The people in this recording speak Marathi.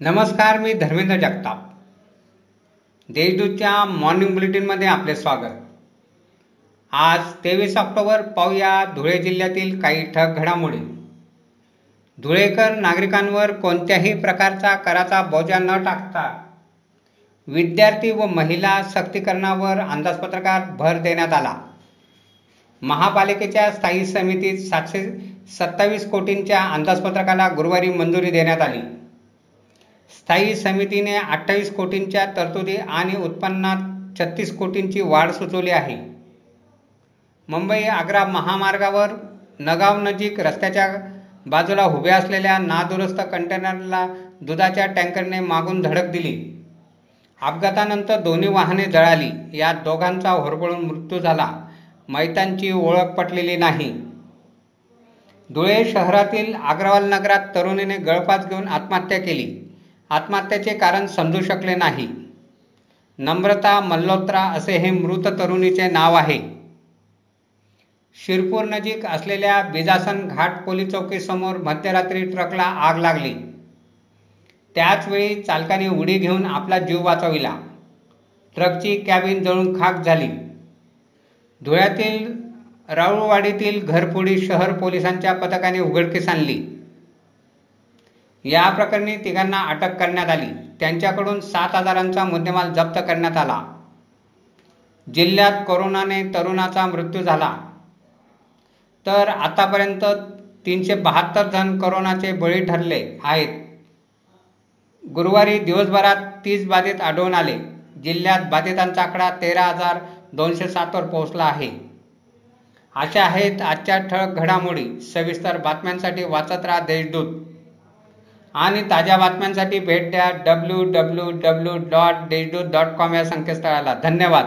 नमस्कार मी धर्मेंद्र जगताप. देशदूतच्या मॉर्निंग बुलेटिनमध्ये आपले स्वागत. आज तेवीस ऑक्टोबर पाहूया धुळे जिल्ह्यातील काही ठक घडामोडी. धुळेकर नागरिकांवर कोणत्याही प्रकारचा कराचा बोजा न टाकता विद्यार्थी व महिला सक्तीकरणावर अंदाजपत्रकात भर देण्यात आला. महापालिकेच्या स्थायी समितीत सातशे सत्तावीस कोटींच्या अंदाजपत्रकाला गुरुवारी मंजुरी देण्यात आली. स्थायी समितीने अठ्ठावीस कोटींच्या तरतुदी आणि उत्पन्नात छत्तीस कोटींची वाढ सुचवली आहे. मुंबई आग्रा महामार्गावर नगाव नजीक रस्त्याच्या बाजूला उभ्या असलेल्या नादुरुस्त कंटेनरला दुधाच्या टँकरने मागून धडक दिली. अपघातानंतर दोन्ही वाहने जळाली यात दोघांचा होरपळून मृत्यू झाला. मैतांची ओळख पटलेली नाही. धुळे शहरातील अग्रवाल नगरात तरुणीने गळफास घेऊन आत्महत्या केली. आत्महत्येचे कारण समजू शकले नाही. नम्रता मल्होत्रा असे हे मृत तरुणीचे नाव आहे. शिरपूर नजीक असलेल्या बिजासन घाट पोलीस चौकीसमोर मध्यरात्री ट्रकला आग लागली. त्याचवेळी चालकाने उडी घेऊन आपला जीव वाचविला. ट्रकची कॅबिन जळून खाक झाली. धुळ्यातील राऊळवाडीतील घरफोडी शहर पोलिसांच्या पथकाने उघडकीस आणली. या प्रकरणी तिघांना अटक करण्यात आली. त्यांच्याकडून सात हजारांचा मुद्देमाल जप्त करण्यात आला. जिल्ह्यात कोरोनाने तरुणाचा मृत्यू झाला. तर आतापर्यंत तीनशे बहात्तर जण करोनाचे बळी ठरले आहेत. गुरुवारी दिवसभरात तीस बाधित आढळून आले. जिल्ह्यात बाधितांचा आकडा तेरा हजार दोनशे सातवर पोहोचला आहे. अशा आहेत आजच्या ठळक घडामोडी. सविस्तर बातम्यांसाठी वाचत राहा देशदूत. आणि ताज्या बातम्यांसाठी भेट द्या W W W dot Deshdoot dot com या संकेतस्थळाला. धन्यवाद.